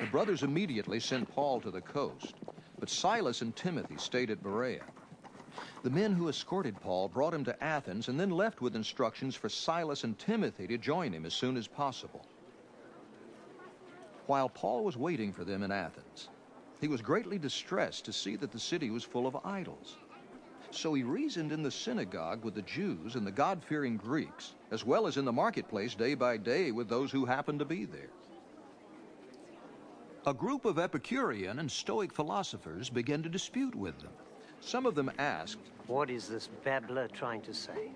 The brothers immediately sent Paul to the coast, but Silas and Timothy stayed at Berea. The men who escorted Paul brought him to Athens and then left with instructions for Silas and Timothy to join him as soon as possible. While Paul was waiting for them in Athens, he was greatly distressed to see that the city was full of idols. So he reasoned in the synagogue with the Jews and the God fearing Greeks, as well as in the marketplace day by day with those who happened to be there. A group of Epicurean and Stoic philosophers began to dispute with them. Some of them asked, What is this babbler trying to say?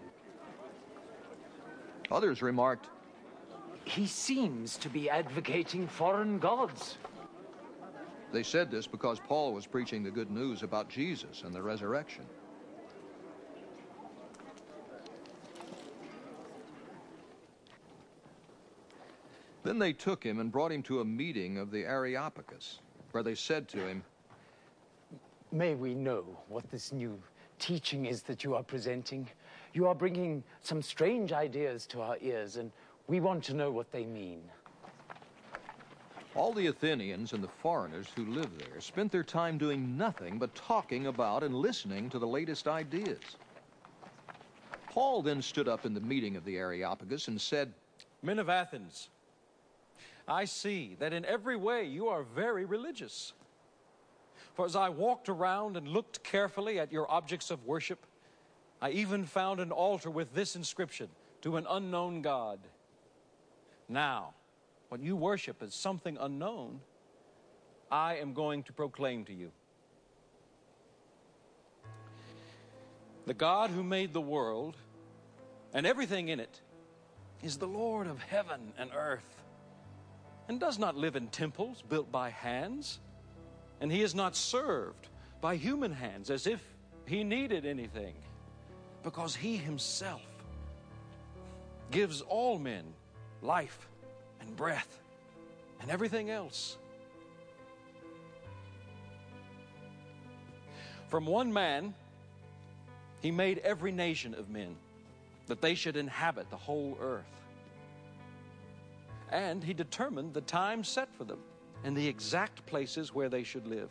Others remarked, He seems to be advocating foreign gods. They said this because Paul was preaching the good news about Jesus and the resurrection. Then they took him and brought him to a meeting of the Areopagus, where they said to him, May we know what this new teaching is that you are presenting? You are bringing some strange ideas to our ears, and we want to know what they mean. All the Athenians and the foreigners who lived there spent their time doing nothing but talking about and listening to the latest ideas. Paul then stood up in the meeting of the Areopagus and said, Men of Athens, I see that in every way you are very religious. For as I walked around and looked carefully at your objects of worship, I even found an altar with this inscription to an unknown God. Now, what you worship as something unknown, I am going to proclaim to you. The God who made the world and everything in it is the Lord of heaven and earth and does not live in temples built by hands. And he is not served by human hands as if he needed anything, because he himself gives all men life and breath and everything else. From one man, he made every nation of men that they should inhabit the whole earth. And he determined the time set for them and the exact places where they should live.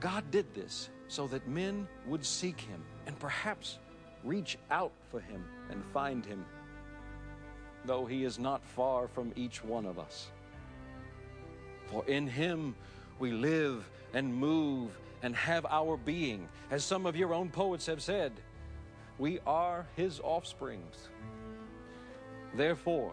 God did this so that men would seek him and perhaps reach out for him and find him, though he is not far from each one of us. For in him we live and move and have our being. As some of your own poets have said, we are his offsprings. Therefore,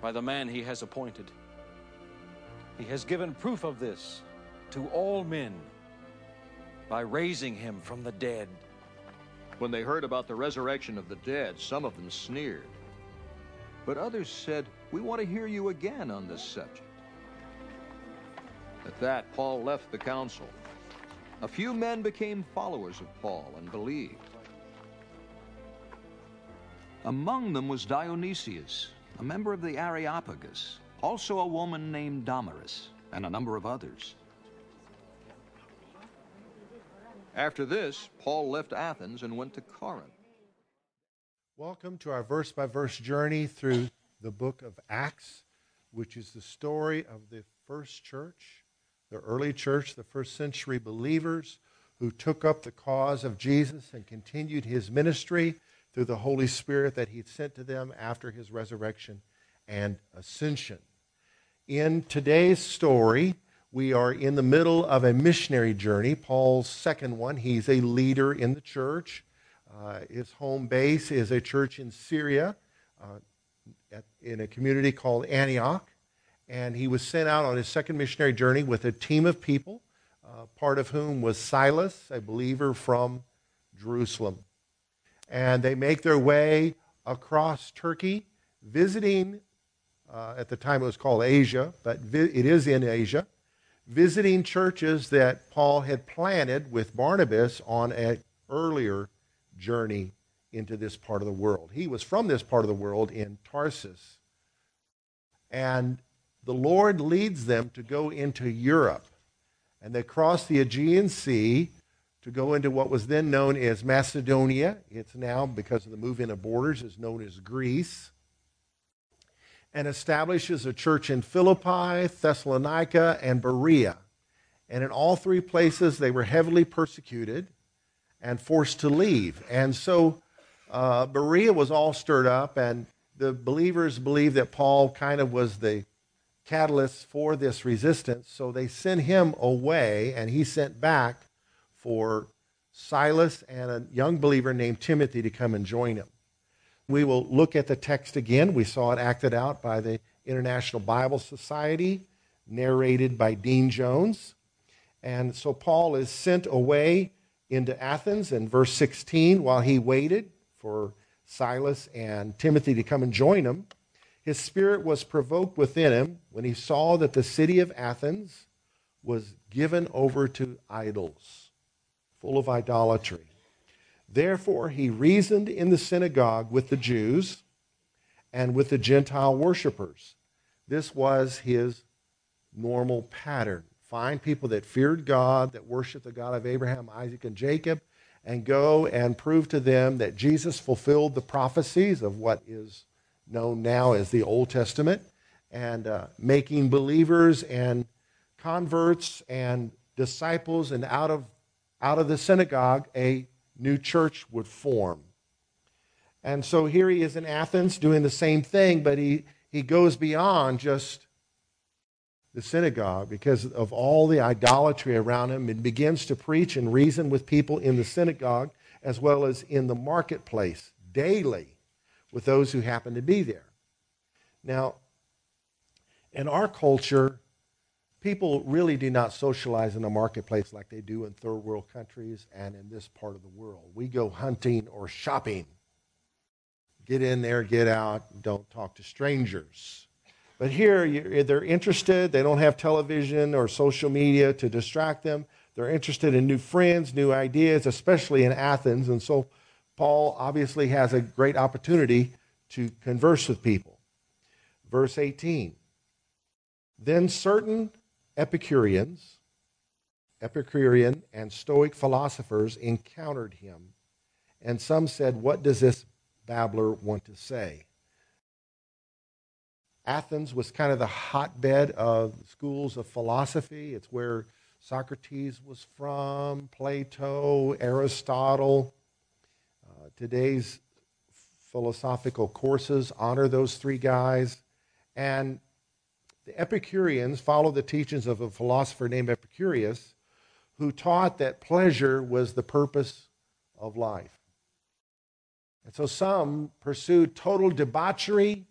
by the man he has appointed. He has given proof of this to all men by raising him from the dead. When they heard about the resurrection of the dead, some of them sneered. But others said, We want to hear you again on this subject. At that, Paul left the council. A few men became followers of Paul and believed. Among them was Dionysius, a member of the Areopagus, also a woman named Damaris, and a number of others. After this, Paul left Athens and went to Corinth. Welcome to our verse by verse journey through the book of Acts, which is the story of the first church, the early church, the first century believers who took up the cause of Jesus and continued his ministry through the Holy Spirit that he sent to them after his resurrection and ascension. In today's story, we are in the middle of a missionary journey, Paul's second one. He's a leader in the church. Uh, his home base is a church in Syria, uh, at, in a community called Antioch. And he was sent out on his second missionary journey with a team of people, uh, part of whom was Silas, a believer from Jerusalem. And they make their way across Turkey, visiting, uh, at the time it was called Asia, but vi- it is in Asia, visiting churches that Paul had planted with Barnabas on an earlier journey into this part of the world. He was from this part of the world in Tarsus. And the Lord leads them to go into Europe. And they cross the Aegean Sea to go into what was then known as Macedonia. It's now, because of the moving of borders, is known as Greece. And establishes a church in Philippi, Thessalonica, and Berea. And in all three places, they were heavily persecuted and forced to leave. And so uh, Berea was all stirred up, and the believers believed that Paul kind of was the catalyst for this resistance. So they sent him away, and he sent back for Silas and a young believer named Timothy to come and join him. We will look at the text again. We saw it acted out by the International Bible Society, narrated by Dean Jones. And so Paul is sent away into Athens in verse 16 while he waited for Silas and Timothy to come and join him. His spirit was provoked within him when he saw that the city of Athens was given over to idols, full of idolatry. Therefore, he reasoned in the synagogue with the Jews and with the Gentile worshippers. This was his normal pattern. Find people that feared God, that worshiped the God of Abraham, Isaac, and Jacob, and go and prove to them that Jesus fulfilled the prophecies of what is known now as the Old Testament, and uh, making believers and converts and disciples, and out of, out of the synagogue, a new church would form. And so here he is in Athens doing the same thing, but he, he goes beyond just the synagogue because of all the idolatry around him and begins to preach and reason with people in the synagogue as well as in the marketplace daily with those who happen to be there. Now, in our culture, people really do not socialize in the marketplace like they do in third world countries and in this part of the world. We go hunting or shopping. Get in there, get out, don't talk to strangers. But here, they're interested. They don't have television or social media to distract them. They're interested in new friends, new ideas, especially in Athens. And so Paul obviously has a great opportunity to converse with people. Verse 18 Then certain Epicureans, Epicurean and Stoic philosophers encountered him, and some said, What does this babbler want to say? Athens was kind of the hotbed of schools of philosophy. It's where Socrates was from, Plato, Aristotle. Uh, today's philosophical courses honor those three guys. And the Epicureans followed the teachings of a philosopher named Epicurus, who taught that pleasure was the purpose of life. And so some pursued total debauchery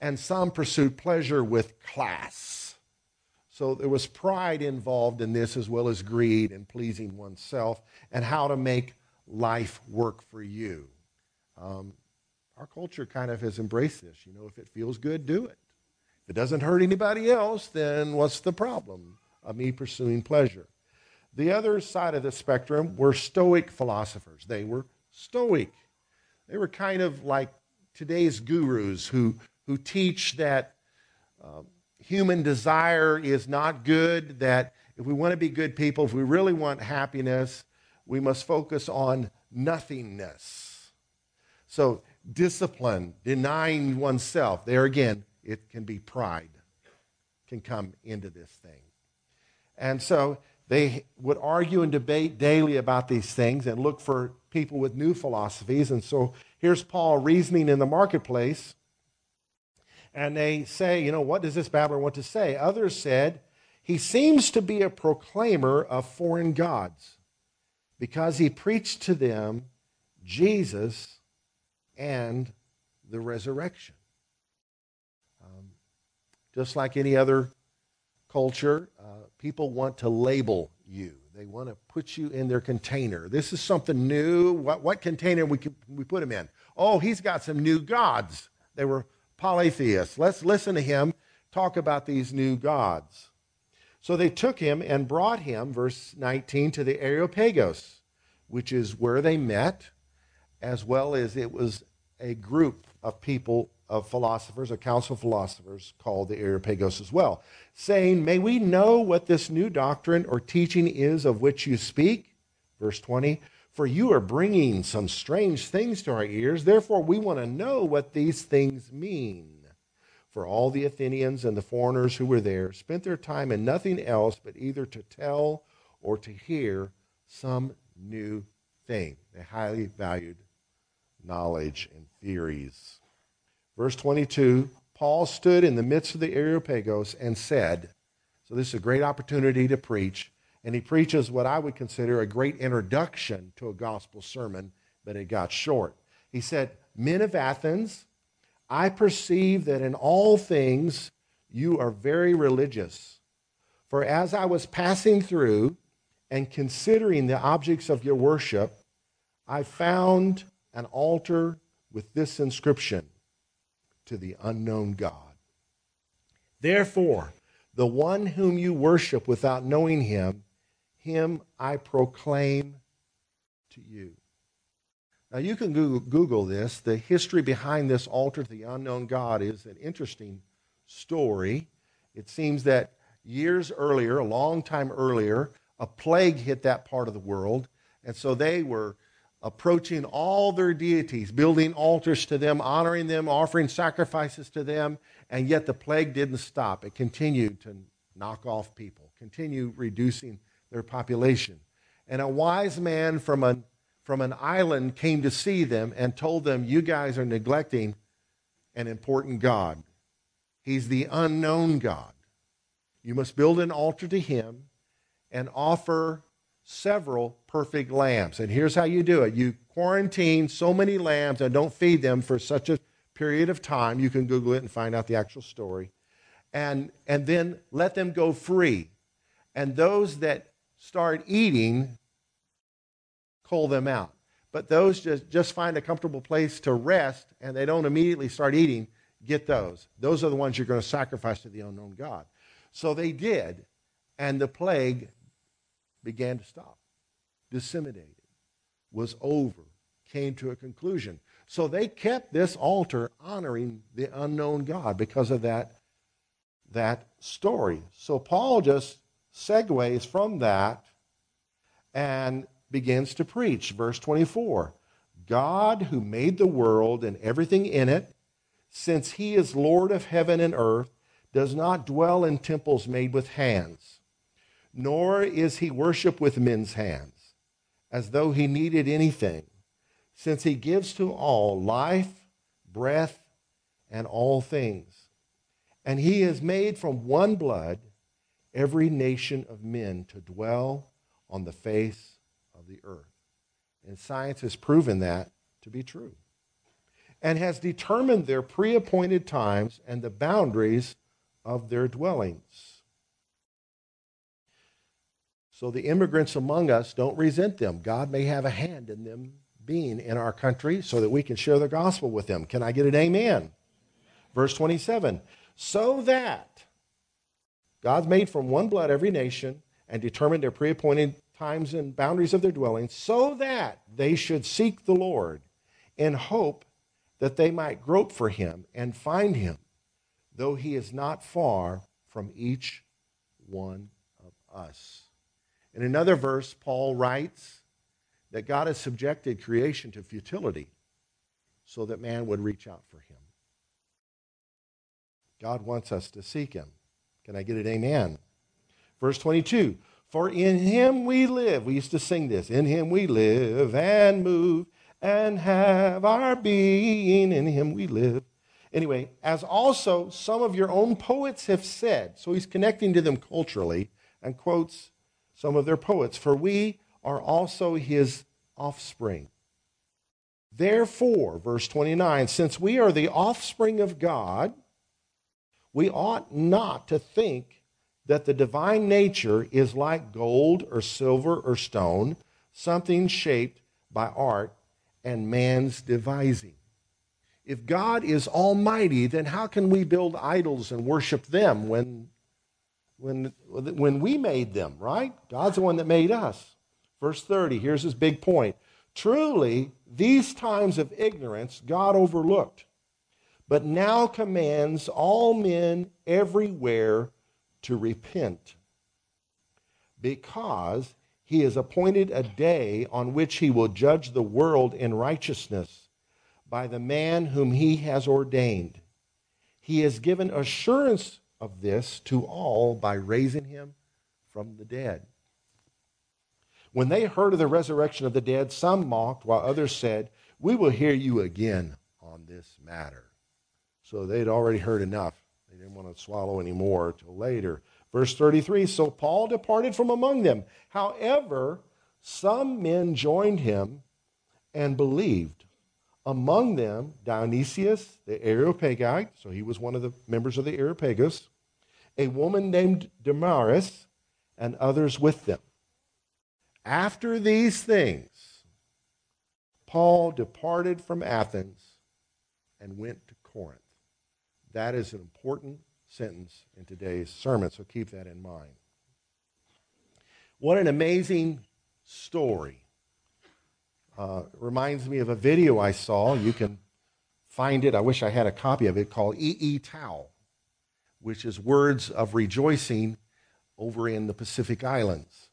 and some pursued pleasure with class. So there was pride involved in this as well as greed and pleasing oneself and how to make life work for you. Um, our culture kind of has embraced this. You know, if it feels good, do it. It doesn't hurt anybody else, then what's the problem of me pursuing pleasure? The other side of the spectrum were Stoic philosophers. They were Stoic. They were kind of like today's gurus who who teach that uh, human desire is not good, that if we want to be good people, if we really want happiness, we must focus on nothingness. So, discipline, denying oneself, there again, it can be pride, can come into this thing. And so, they would argue and debate daily about these things and look for people with new philosophies. And so, here's Paul reasoning in the marketplace and they say, you know, what does this babbler want to say? Others said, he seems to be a proclaimer of foreign gods because he preached to them Jesus and the resurrection. Just like any other culture, uh, people want to label you. They want to put you in their container. This is something new. What, what container we, we put him in? Oh, he's got some new gods. They were polytheists. Let's listen to him talk about these new gods. So they took him and brought him, verse 19, to the Areopagus, which is where they met, as well as it was a group of people, of philosophers, a council of philosophers called the Areopagus as well, saying, May we know what this new doctrine or teaching is of which you speak? Verse 20, For you are bringing some strange things to our ears, therefore we want to know what these things mean. For all the Athenians and the foreigners who were there spent their time in nothing else but either to tell or to hear some new thing. They highly valued knowledge and theories. Verse 22 Paul stood in the midst of the Areopagus and said, So this is a great opportunity to preach. And he preaches what I would consider a great introduction to a gospel sermon, but it got short. He said, Men of Athens, I perceive that in all things you are very religious. For as I was passing through and considering the objects of your worship, I found an altar with this inscription to the unknown God. Therefore, the one whom you worship without knowing him, him I proclaim to you. Now, you can Google, Google, this. The history behind this altar to the unknown God is an interesting story. It seems that years earlier, a long time earlier, a plague hit that part of the world. And so they were approaching all their deities, building altars to them, honoring them, offering sacrifices to them. And yet the plague didn't stop. It continued to knock off people, continue reducing their population. And a wise man from an from an island came to see them and told them, You guys are neglecting an important God. He's the unknown God. You must build an altar to him and offer several perfect lambs. And here's how you do it you quarantine so many lambs and don't feed them for such a period of time. You can Google it and find out the actual story. And, and then let them go free. And those that start eating pull them out. But those just, just find a comfortable place to rest and they don't immediately start eating, get those. Those are the ones you're going to sacrifice to the unknown God. So they did, and the plague began to stop, disseminated, was over, came to a conclusion. So they kept this altar honoring the unknown God because of that, that story. So Paul just segues from that and begins to preach. Verse 24 God, who made the world and everything in it, since he is Lord of heaven and earth, does not dwell in temples made with hands, nor is he worshiped with men's hands, as though he needed anything, since he gives to all life, breath, and all things. And he has made from one blood every nation of men to dwell on the face of the earth. And science has proven that to be true and has determined their pre appointed times and the boundaries of their dwellings. So the immigrants among us don't resent them. God may have a hand in them being in our country so that we can share the gospel with them. Can I get an amen? Verse 27 So that God's made from one blood every nation and determined their pre appointed times and boundaries of their dwellings, so that they should seek the Lord in hope that they might grope for him and find him, though he is not far from each one of us. In another verse, Paul writes that God has subjected creation to futility so that man would reach out for him. God wants us to seek him. Can I get an amen? Verse 22 for in him we live. We used to sing this. In him we live and move and have our being. In him we live. Anyway, as also some of your own poets have said, so he's connecting to them culturally and quotes some of their poets, for we are also his offspring. Therefore, verse 29, since we are the offspring of God, we ought not to think that the divine nature is like gold or silver or stone, something shaped by art and man's devising. If God is almighty, then how can we build idols and worship them when when, when we made them, right? God's the one that made us. Verse 30, here's his big point. Truly, these times of ignorance God overlooked, but now commands all men everywhere to repent, because he has appointed a day on which he will judge the world in righteousness by the man whom he has ordained. He has given assurance of this to all by raising him from the dead. When they heard of the resurrection of the dead, some mocked, while others said, We will hear you again on this matter. So they'd already heard enough. They didn't want to swallow any more till later. Verse 33 So Paul departed from among them. However, some men joined him and believed. Among them, Dionysius the Areopagite, so he was one of the members of the Areopagus, a woman named Damaris, and others with them. After these things, Paul departed from Athens and went to Corinth. That is an important sentence in today's sermon, so keep that in mind. What an amazing story. Uh, reminds me of a video I saw. You can find it. I wish I had a copy of it called E. E. Tao, which is words of rejoicing over in the Pacific Islands.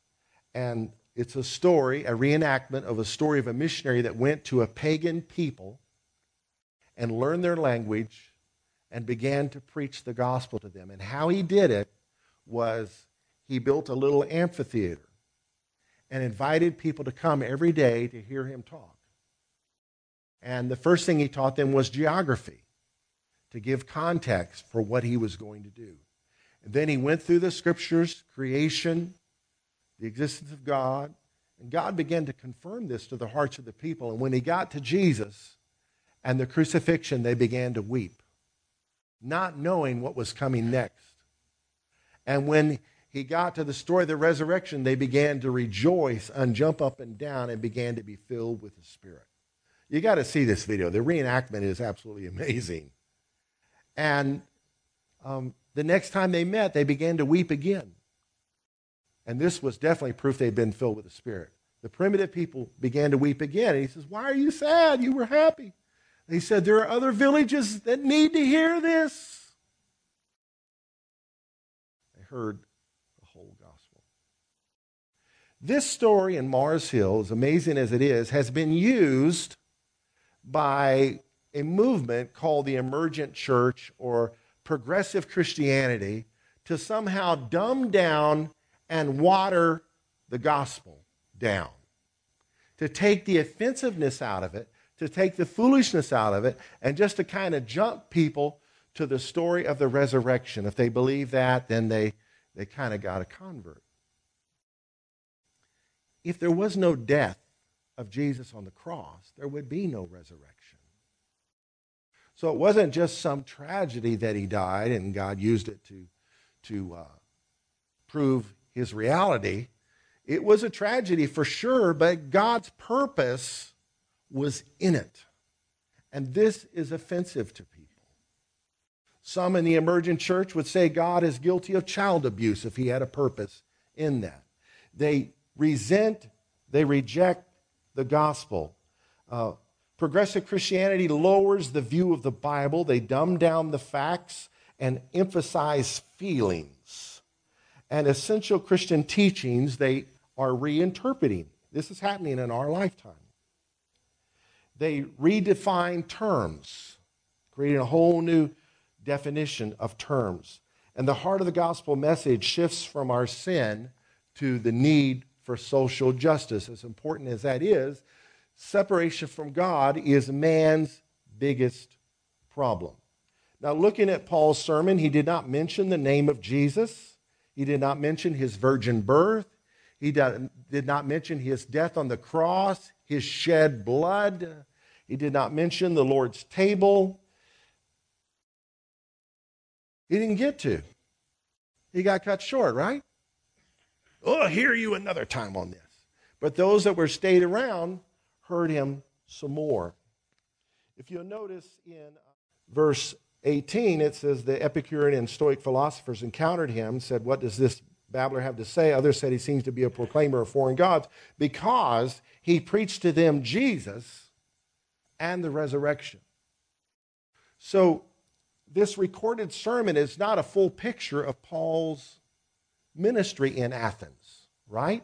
And it's a story, a reenactment of a story of a missionary that went to a pagan people and learned their language and began to preach the gospel to them. And how he did it was he built a little amphitheater and invited people to come every day to hear him talk. And the first thing he taught them was geography to give context for what he was going to do. And then he went through the scriptures, creation, the existence of God, and God began to confirm this to the hearts of the people. And when he got to Jesus and the crucifixion, they began to weep not knowing what was coming next. And when he got to the story of the resurrection, they began to rejoice and jump up and down and began to be filled with the Spirit. You got to see this video. The reenactment is absolutely amazing. And um, the next time they met, they began to weep again. And this was definitely proof they'd been filled with the Spirit. The primitive people began to weep again. And he says, Why are you sad? You were happy. He said, There are other villages that need to hear this. They heard the whole gospel. This story in Mars Hill, as amazing as it is, has been used by a movement called the Emergent Church or Progressive Christianity to somehow dumb down and water the gospel down, to take the offensiveness out of it to take the foolishness out of it and just to kind of jump people to the story of the resurrection. If they believe that, then they, they kind of got a convert. If there was no death of Jesus on the cross, there would be no resurrection. So it wasn't just some tragedy that he died and God used it to, to uh, prove his reality. It was a tragedy for sure, but God's purpose was in it. And this is offensive to people. Some in the emergent church would say God is guilty of child abuse if he had a purpose in that. They resent, they reject the gospel. Uh, progressive Christianity lowers the view of the Bible, they dumb down the facts and emphasize feelings. And essential Christian teachings they are reinterpreting. This is happening in our lifetime they redefine terms, creating a whole new definition of terms. And the heart of the gospel message shifts from our sin to the need for social justice. As important as that is, separation from God is man's biggest problem. Now, looking at Paul's sermon, he did not mention the name of Jesus. He did not mention his virgin birth. He did not mention his death on the cross, his shed blood. He did not mention the Lord's table. He didn't get to. He got cut short, right? Oh, I'll hear you another time on this. But those that were stayed around heard him some more. If you'll notice in uh, verse 18, it says the Epicurean and Stoic philosophers encountered him, said, What does this babbler have to say? Others said he seems to be a proclaimer of foreign gods because he preached to them Jesus and the resurrection. So, this recorded sermon is not a full picture of Paul's ministry in Athens, right?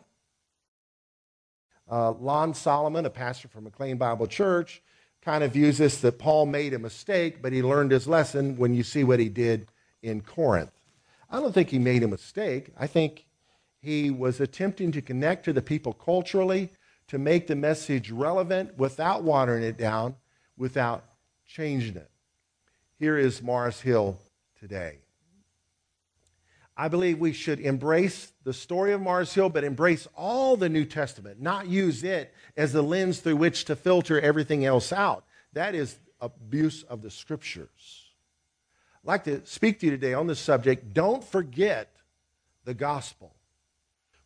Uh, Lon Solomon, a pastor from McLean Bible Church, kind of views this that Paul made a mistake, but he learned his lesson when you see what he did in Corinth. I don't think he made a mistake. I think he was attempting to connect to the people culturally, to make the message relevant without watering it down, without changing it. Here is Mars Hill today. I believe we should embrace the story of Mars Hill, but embrace all the New Testament, not use it as the lens through which to filter everything else out. That is abuse of the scriptures. I'd like to speak to you today on this subject. Don't forget the gospel.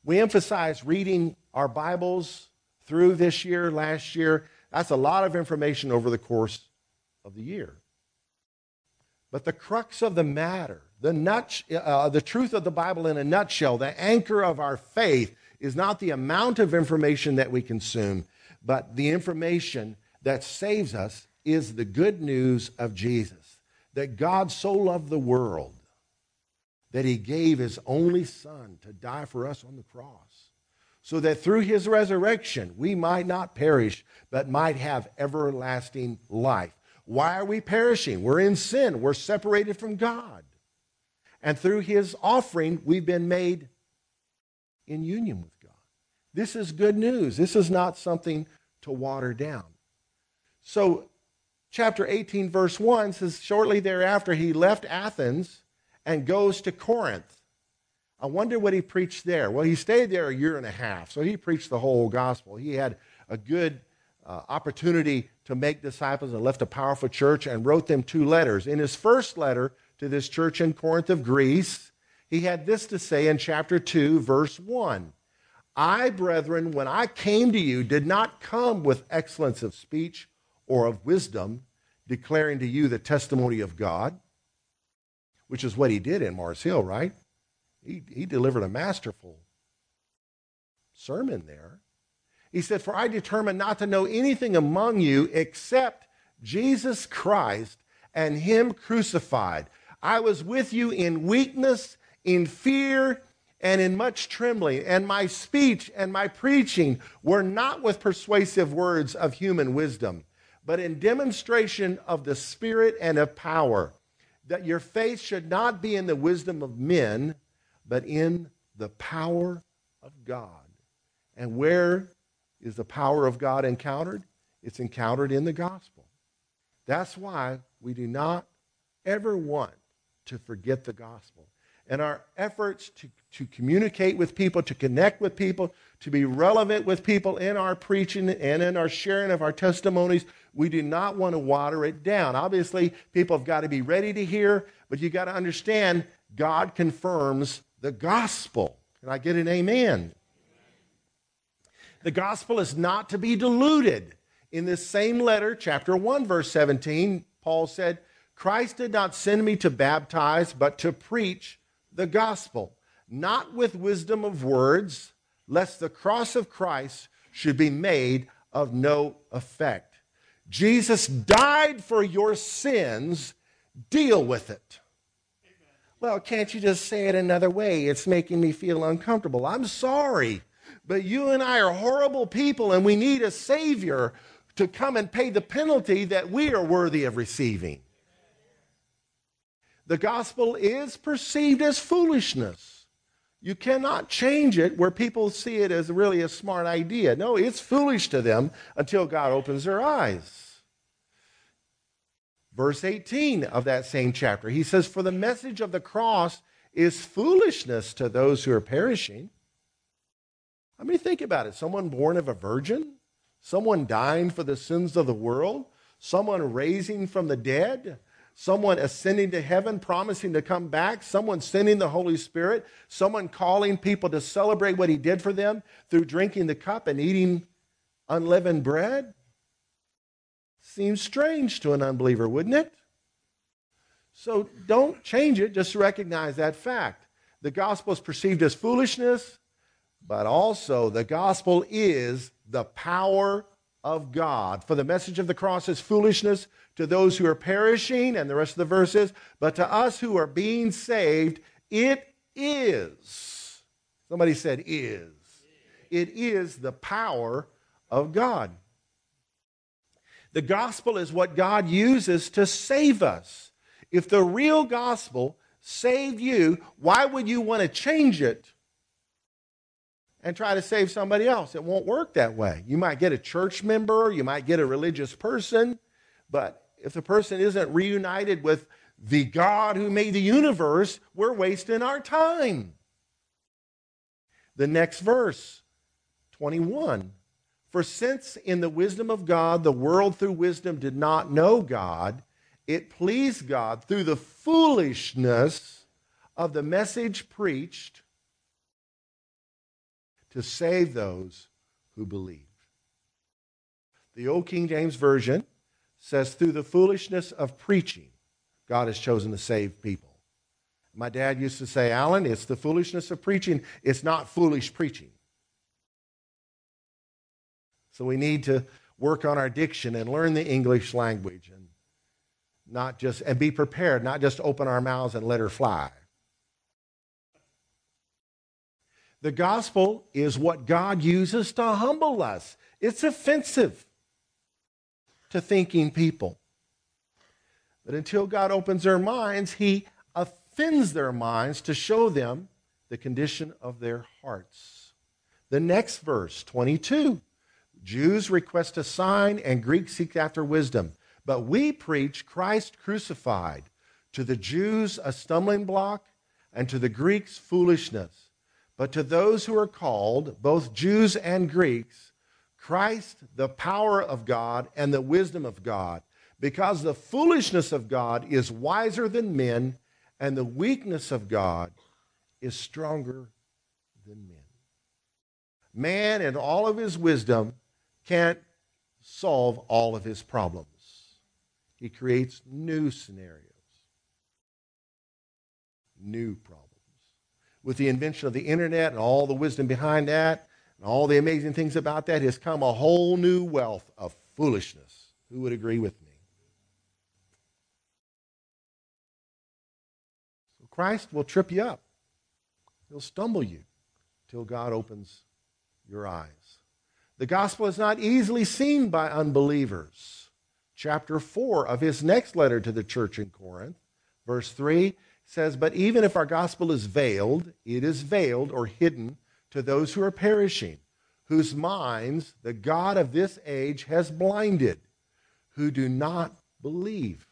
We emphasize reading our Bibles through this year, last year. That's a lot of information over the course of the year. But the crux of the matter the, nut, uh, the truth of the Bible in a nutshell, the anchor of our faith, is not the amount of information that we consume, but the information that saves us is the good news of Jesus. That God so loved the world that he gave his only Son to die for us on the cross, so that through his resurrection we might not perish, but might have everlasting life. Why are we perishing? We're in sin, we're separated from God. And through his offering, we've been made in union with God. This is good news. This is not something to water down. So, chapter 18, verse 1 says, Shortly thereafter, he left Athens and goes to Corinth. I wonder what he preached there. Well, he stayed there a year and a half, so he preached the whole gospel. He had a good uh, opportunity to make disciples and left a powerful church and wrote them two letters. In his first letter, to this church in Corinth of Greece, he had this to say in chapter 2, verse 1 I, brethren, when I came to you, did not come with excellence of speech or of wisdom, declaring to you the testimony of God, which is what he did in Mars Hill, right? He, he delivered a masterful sermon there. He said, For I determined not to know anything among you except Jesus Christ and Him crucified. I was with you in weakness, in fear, and in much trembling. And my speech and my preaching were not with persuasive words of human wisdom, but in demonstration of the Spirit and of power, that your faith should not be in the wisdom of men, but in the power of God. And where is the power of God encountered? It's encountered in the gospel. That's why we do not ever want to forget the gospel. And our efforts to, to communicate with people, to connect with people, to be relevant with people in our preaching and in our sharing of our testimonies, we do not want to water it down. Obviously, people have got to be ready to hear, but you got to understand God confirms the gospel. Can I get an amen? The gospel is not to be diluted. In this same letter, chapter 1, verse 17, Paul said, Christ did not send me to baptize, but to preach the gospel, not with wisdom of words, lest the cross of Christ should be made of no effect. Jesus died for your sins, deal with it. Well, can't you just say it another way? It's making me feel uncomfortable. I'm sorry, but you and I are horrible people, and we need a Savior to come and pay the penalty that we are worthy of receiving the gospel is perceived as foolishness. You cannot change it where people see it as really a smart idea. No, it's foolish to them until God opens their eyes. Verse 18 of that same chapter, he says, For the message of the cross is foolishness to those who are perishing. I mean, think about it. Someone born of a virgin, someone dying for the sins of the world, someone raising from the dead, someone ascending to heaven, promising to come back, someone sending the Holy Spirit, someone calling people to celebrate what he did for them through drinking the cup and eating unleavened bread? Seems strange to an unbeliever, wouldn't it? So don't change it, just recognize that fact. The gospel is perceived as foolishness, but also the gospel is the power of God. For the message of the cross is foolishness to those who are perishing, and the rest of the verse is, but to us who are being saved, it is. Somebody said is. It is the power of God. The gospel is what God uses to save us. If the real gospel saved you, why would you want to change it and try to save somebody else? It won't work that way. You might get a church member, you might get a religious person, but if the person isn't reunited with the God who made the universe, we're wasting our time. The next verse, 21. For since in the wisdom of God, the world through wisdom did not know God, it pleased God through the foolishness of the message preached to save those who believe. The Old King James Version says, through the foolishness of preaching, God has chosen to save people. My dad used to say, Alan, it's the foolishness of preaching, it's not foolish preaching. So we need to work on our diction and learn the English language and not just and be prepared, not just open our mouths and let her fly. The gospel is what God uses to humble us. It's offensive to thinking people. But until God opens their minds, He offends their minds to show them the condition of their hearts. The next verse, 22. Jews request a sign and Greeks seek after wisdom. But we preach Christ crucified. To the Jews, a stumbling block, and to the Greeks, foolishness. But to those who are called, both Jews and Greeks, Christ, the power of God and the wisdom of God. Because the foolishness of God is wiser than men, and the weakness of God is stronger than men. Man, in all of his wisdom, can't solve all of his problems. He creates new scenarios, new problems. With the invention of the internet and all the wisdom behind that, and all the amazing things about that, has come a whole new wealth of foolishness. Who would agree with me? So Christ will trip you up, He'll stumble you till God opens your eyes. The gospel is not easily seen by unbelievers. Chapter 4 of his next letter to the church in Corinth, verse 3 says, But even if our gospel is veiled, it is veiled or hidden to those who are perishing, whose minds the God of this age has blinded, who do not believe.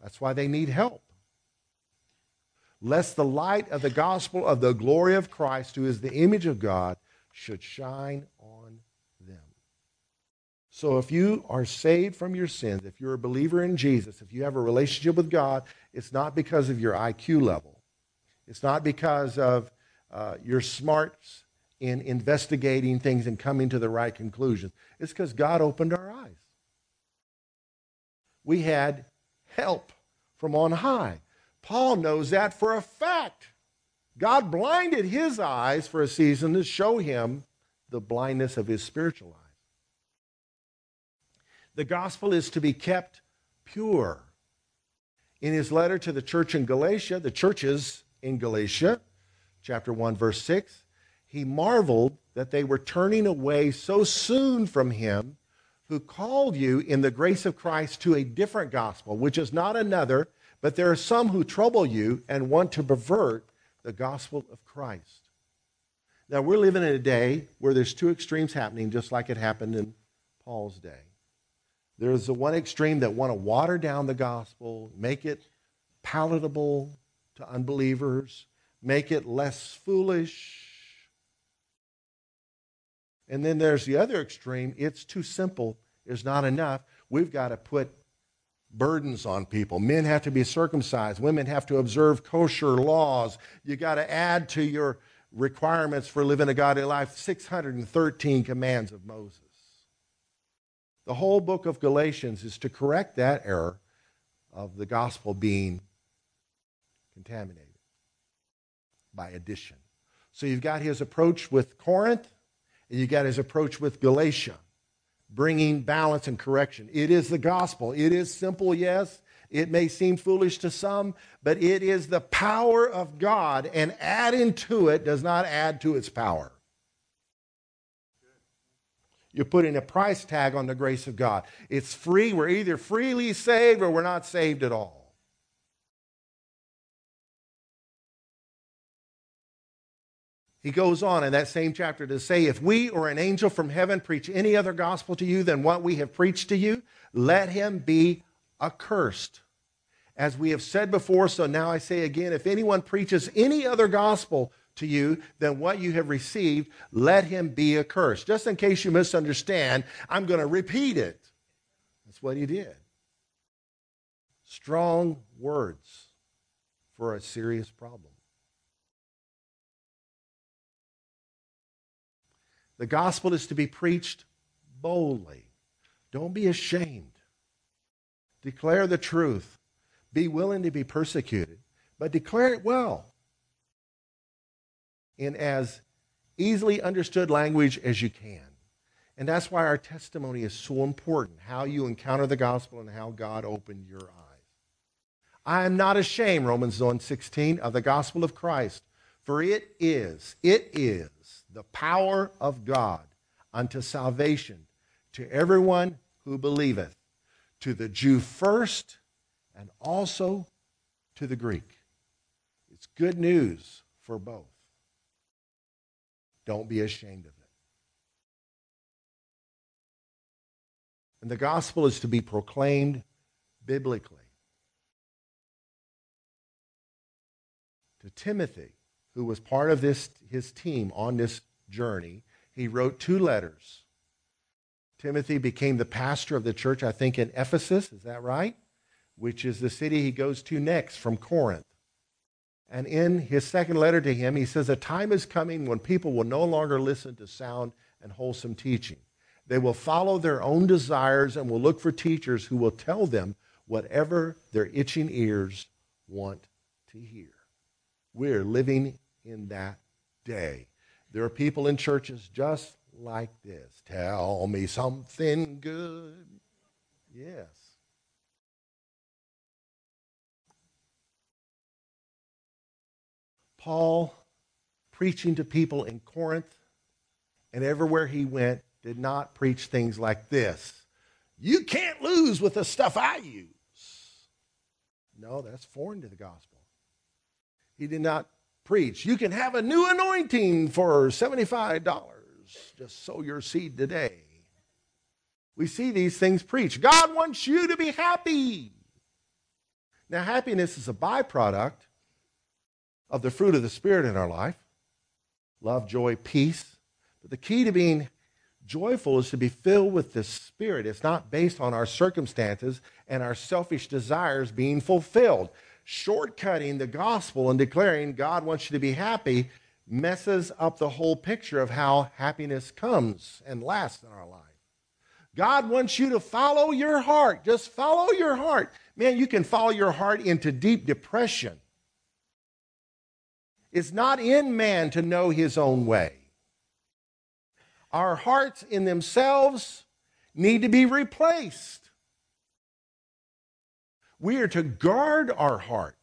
That's why they need help. Lest the light of the gospel of the glory of Christ, who is the image of God, should shine on them. so if you are saved from your sins, if you're a believer in Jesus, if you have a relationship with God, it's not because of your IQ level. It's not because of uh, your smarts in investigating things and coming to the right conclusions. It's because God opened our eyes. We had help from on high. Paul knows that for a fact. God blinded his eyes for a season to show him the blindness of his spiritual eyes. The gospel is to be kept pure. In his letter to the church in Galatia, the churches in Galatia, chapter 1, verse 6, he marveled that they were turning away so soon from him who called you in the grace of Christ to a different gospel, which is not another, but there are some who trouble you and want to pervert the gospel of Christ. Now, we're living in a day where there's two extremes happening, just like it happened in Paul's day. There's the one extreme that want to water down the gospel, make it palatable to unbelievers, make it less foolish. And then there's the other extreme it's too simple, it's not enough. We've got to put burdens on people. Men have to be circumcised, women have to observe kosher laws. You got to add to your requirements for living a godly life 613 commands of Moses. The whole book of Galatians is to correct that error of the gospel being contaminated by addition. So you've got his approach with Corinth, and you've got his approach with Galatia, bringing balance and correction. It is the gospel. It is simple, yes. It may seem foolish to some, but it is the power of God, and adding to it does not add to its power. You're putting a price tag on the grace of God. It's free. We're either freely saved or we're not saved at all. He goes on in that same chapter to say, If we or an angel from heaven preach any other gospel to you than what we have preached to you, let him be accursed. As we have said before, so now I say again, if anyone preaches any other gospel to you than what you have received, let him be accursed. Just in case you misunderstand, I'm going to repeat it. That's what he did. Strong words for a serious problem. The gospel is to be preached boldly. Don't be ashamed. Declare the truth. Be willing to be persecuted, but declare it well in as easily understood language as you can. And that's why our testimony is so important how you encounter the gospel and how God opened your eyes. I am not ashamed, Romans 1 16, of the gospel of Christ, for it is, it is the power of God unto salvation to everyone who believeth, to the Jew first and also to the Greek. It's good news for both. Don't be ashamed of it. And the gospel is to be proclaimed biblically. To Timothy, who was part of this, his team on this journey, he wrote two letters. Timothy became the pastor of the church, I think, in Ephesus. Is that right? Which is the city he goes to next from Corinth. And in his second letter to him, he says, A time is coming when people will no longer listen to sound and wholesome teaching. They will follow their own desires and will look for teachers who will tell them whatever their itching ears want to hear. We're living in that day. There are people in churches just like this. Tell me something good. Yes. Paul, preaching to people in Corinth and everywhere he went, did not preach things like this. You can't lose with the stuff I use. No, that's foreign to the gospel. He did not preach. You can have a new anointing for $75. Just sow your seed today. We see these things preached. God wants you to be happy. Now, happiness is a byproduct of the fruit of the Spirit in our life love, joy, peace. But the key to being joyful is to be filled with the Spirit. It's not based on our circumstances and our selfish desires being fulfilled. Shortcutting the gospel and declaring God wants you to be happy messes up the whole picture of how happiness comes and lasts in our life. God wants you to follow your heart. Just follow your heart. Man, you can follow your heart into deep depression it's not in man to know his own way. Our hearts in themselves need to be replaced. We are to guard our heart,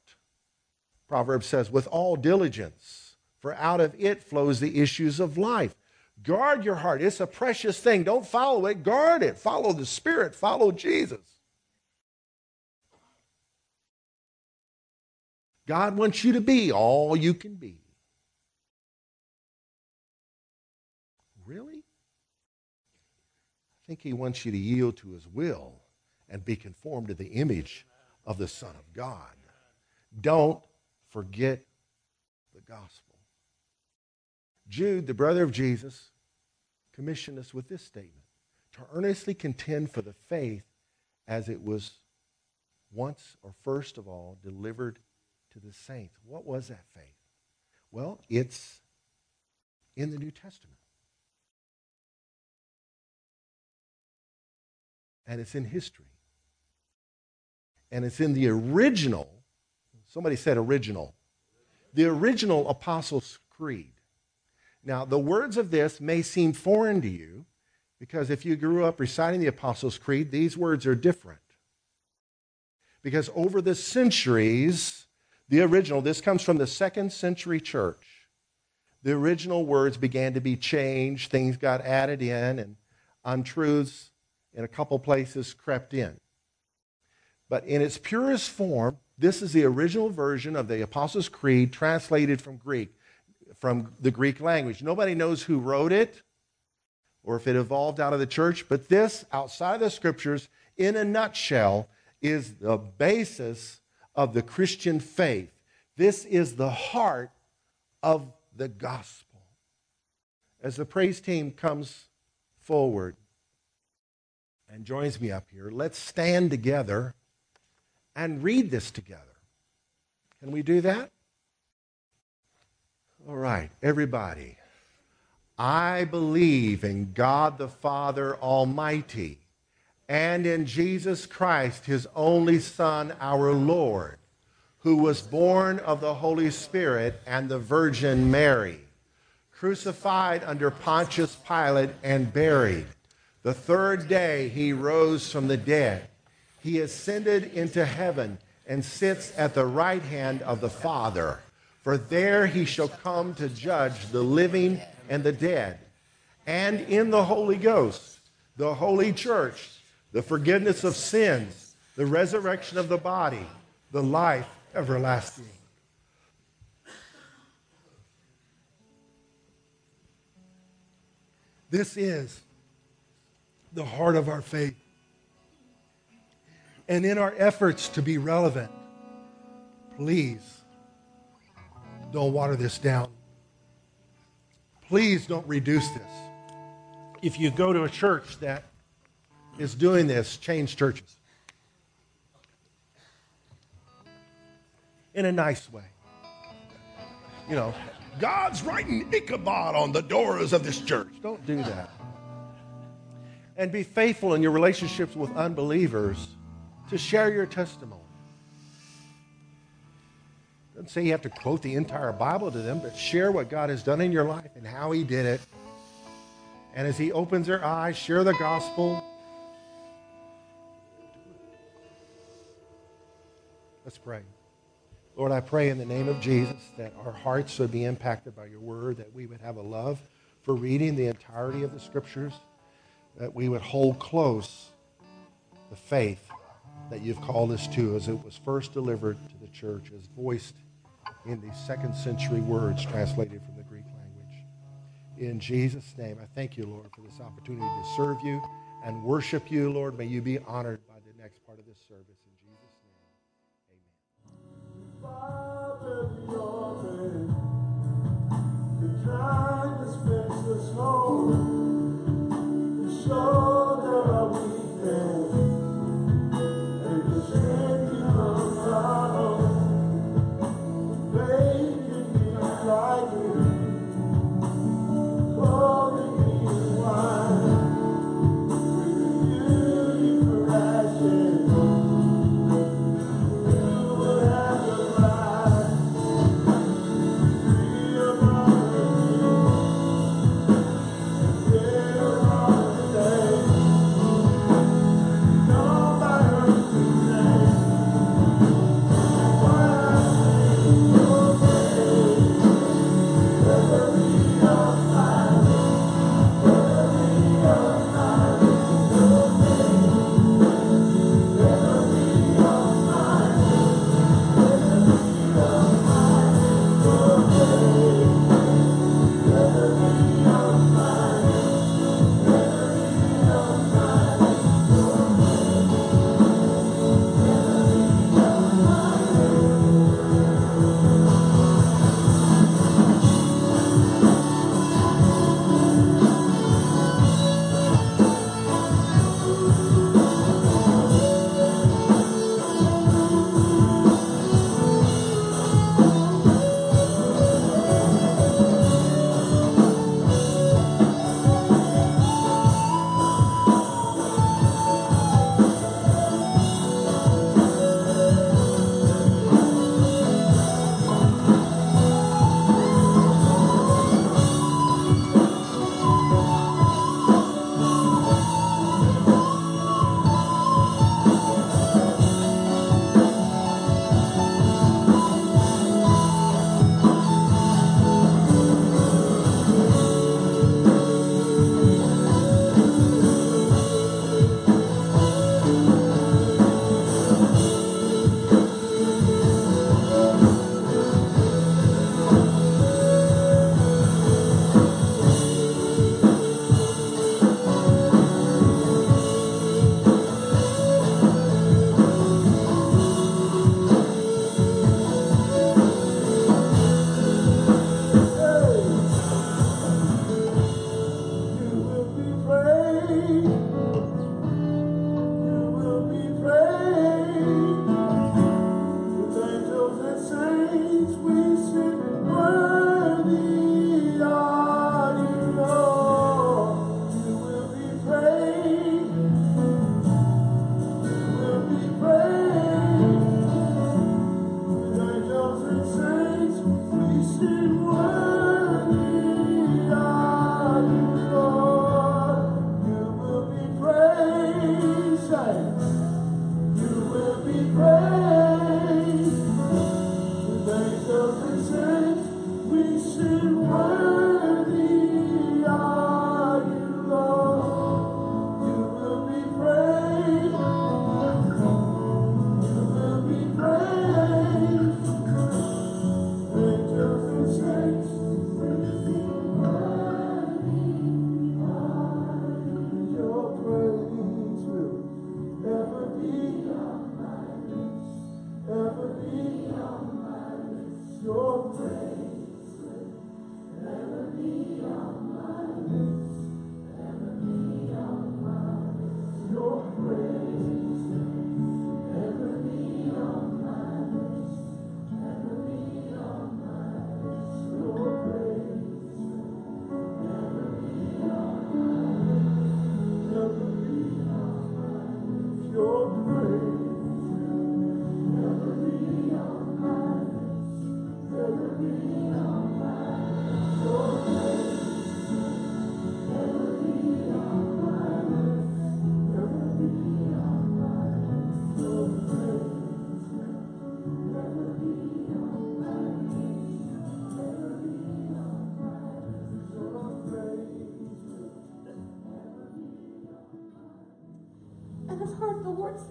Proverbs says, with all diligence, for out of it flows the issues of life. Guard your heart. It's a precious thing. Don't follow it, guard it. Follow the Spirit, follow Jesus. God wants you to be all you can be. Really? I think He wants you to yield to His will and be conformed to the image of the Son of God. Don't forget the gospel. Jude, the brother of Jesus, commissioned us with this statement to earnestly contend for the faith as it was once or first of all delivered to the saints. What was that faith? Well, it's in the New Testament. And it's in history. And it's in the original Somebody said original. The original Apostles' Creed. Now, the words of this may seem foreign to you because if you grew up reciting the Apostles' Creed, these words are different. Because over the centuries, the original, this comes from the second century church, the original words began to be changed, things got added in, and untruths in a couple places crept in. But in its purest form, this is the original version of the Apostles' Creed translated from Greek, from the Greek language. Nobody knows who wrote it or if it evolved out of the church, but this, outside of the scriptures, in a nutshell, is the basis of the Christian faith. This is the heart of the gospel. As the praise team comes forward and joins me up here, let's stand together and read this together. Can we do that? All right, everybody. I believe in God the Father Almighty and in Jesus Christ, his only Son, our Lord, who was born of the Holy Spirit and the Virgin Mary, crucified under Pontius Pilate and buried. The third day he rose from the dead he ascended into heaven and sits at the right hand of the Father. For there he shall come to judge the living and the dead. And in the Holy Ghost, the holy church, the forgiveness of sins, the resurrection of the body, the life everlasting. This is the heart of our faith. And in our efforts to be relevant, please don't water this down. Please don't reduce this. If you go to a church that is doing this, change churches. In a nice way. You know, God's writing Ichabod on the doors of this church. Don't do that. And be faithful in your relationships with unbelievers to share your testimony. Doesn't say you have to quote the entire Bible to them, but share what God has done in your life and how He did it. And as He opens their eyes, share the gospel. Let's pray. Lord, I pray in the name of Jesus that our hearts would be impacted by your word, that we would have a love for reading the entirety of the scriptures, that we would hold close the faith that you've called us to as it was first delivered to the church, as voiced in these second century words translated from the Greek language. In Jesus' name, I thank you, Lord, for this opportunity to serve you and worship you, Lord. May you be honored by the next part of this service. In Jesus' name, amen.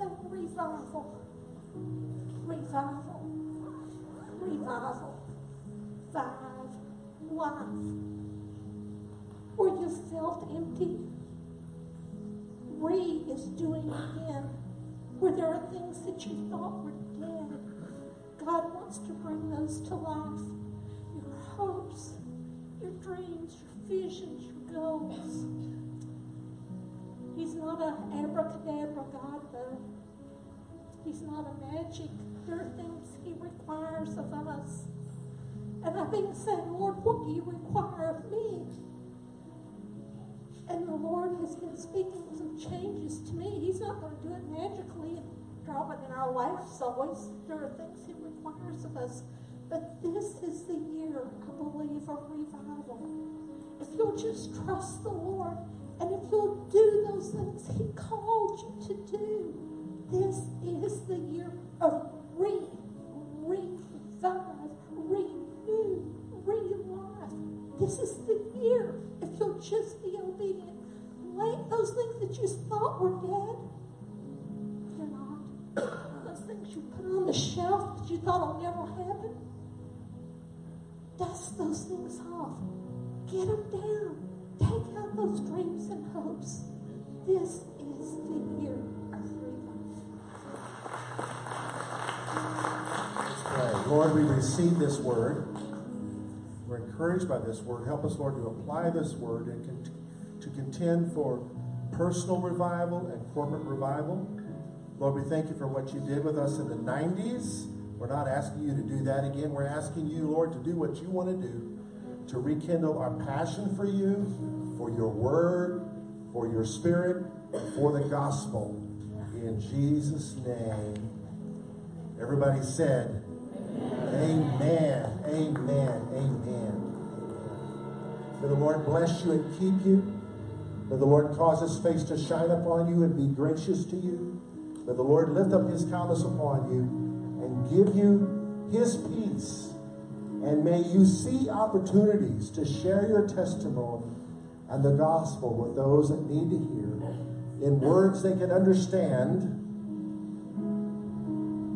Say revival. Revival. Revival. Five. Life. Where you felt empty. Re is doing again. Where there are things that you thought were dead. God wants to bring those to life. Your hopes, your dreams, your visions, your goals. Not an abracadabra God, though. He's not a magic. There are things He requires of us. And I've been saying, Lord, what do you require of me? And the Lord has been speaking some changes to me. He's not going to do it magically and drop it in our lives always. There are things He requires of us. But this is the year, I believe, of revival. If you'll just trust the Lord and if you'll do those things He called you to do, this is the year of re, revive, renew, re-life. This is the year if you'll just be obedient. Lay those things that you thought were dead, they're not. Those things you put on the shelf that you thought will never happen, dust those things off. Get them down. Those dreams and hopes. This is the year of. Lord, we receive this word. We're encouraged by this word. Help us, Lord, to apply this word and con- to contend for personal revival and corporate revival. Lord, we thank you for what you did with us in the 90s. We're not asking you to do that again. We're asking you, Lord, to do what you want to do, to rekindle our passion for you, for your word, for your spirit, for the gospel. In Jesus' name. Everybody said, Amen. Amen. Amen. May the Lord bless you and keep you. May the Lord cause his face to shine upon you and be gracious to you. May the Lord lift up his countenance upon you and give you his peace. And may you see opportunities to share your testimony and the gospel with those that need to hear in words they can understand,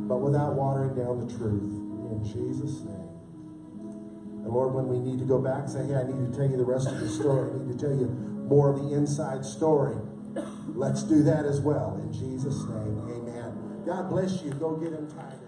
but without watering down the truth. In Jesus' name. And Lord, when we need to go back, say, hey, I need to tell you the rest of the story. I need to tell you more of the inside story. Let's do that as well. In Jesus' name, amen. God bless you. Go get him, Tiger.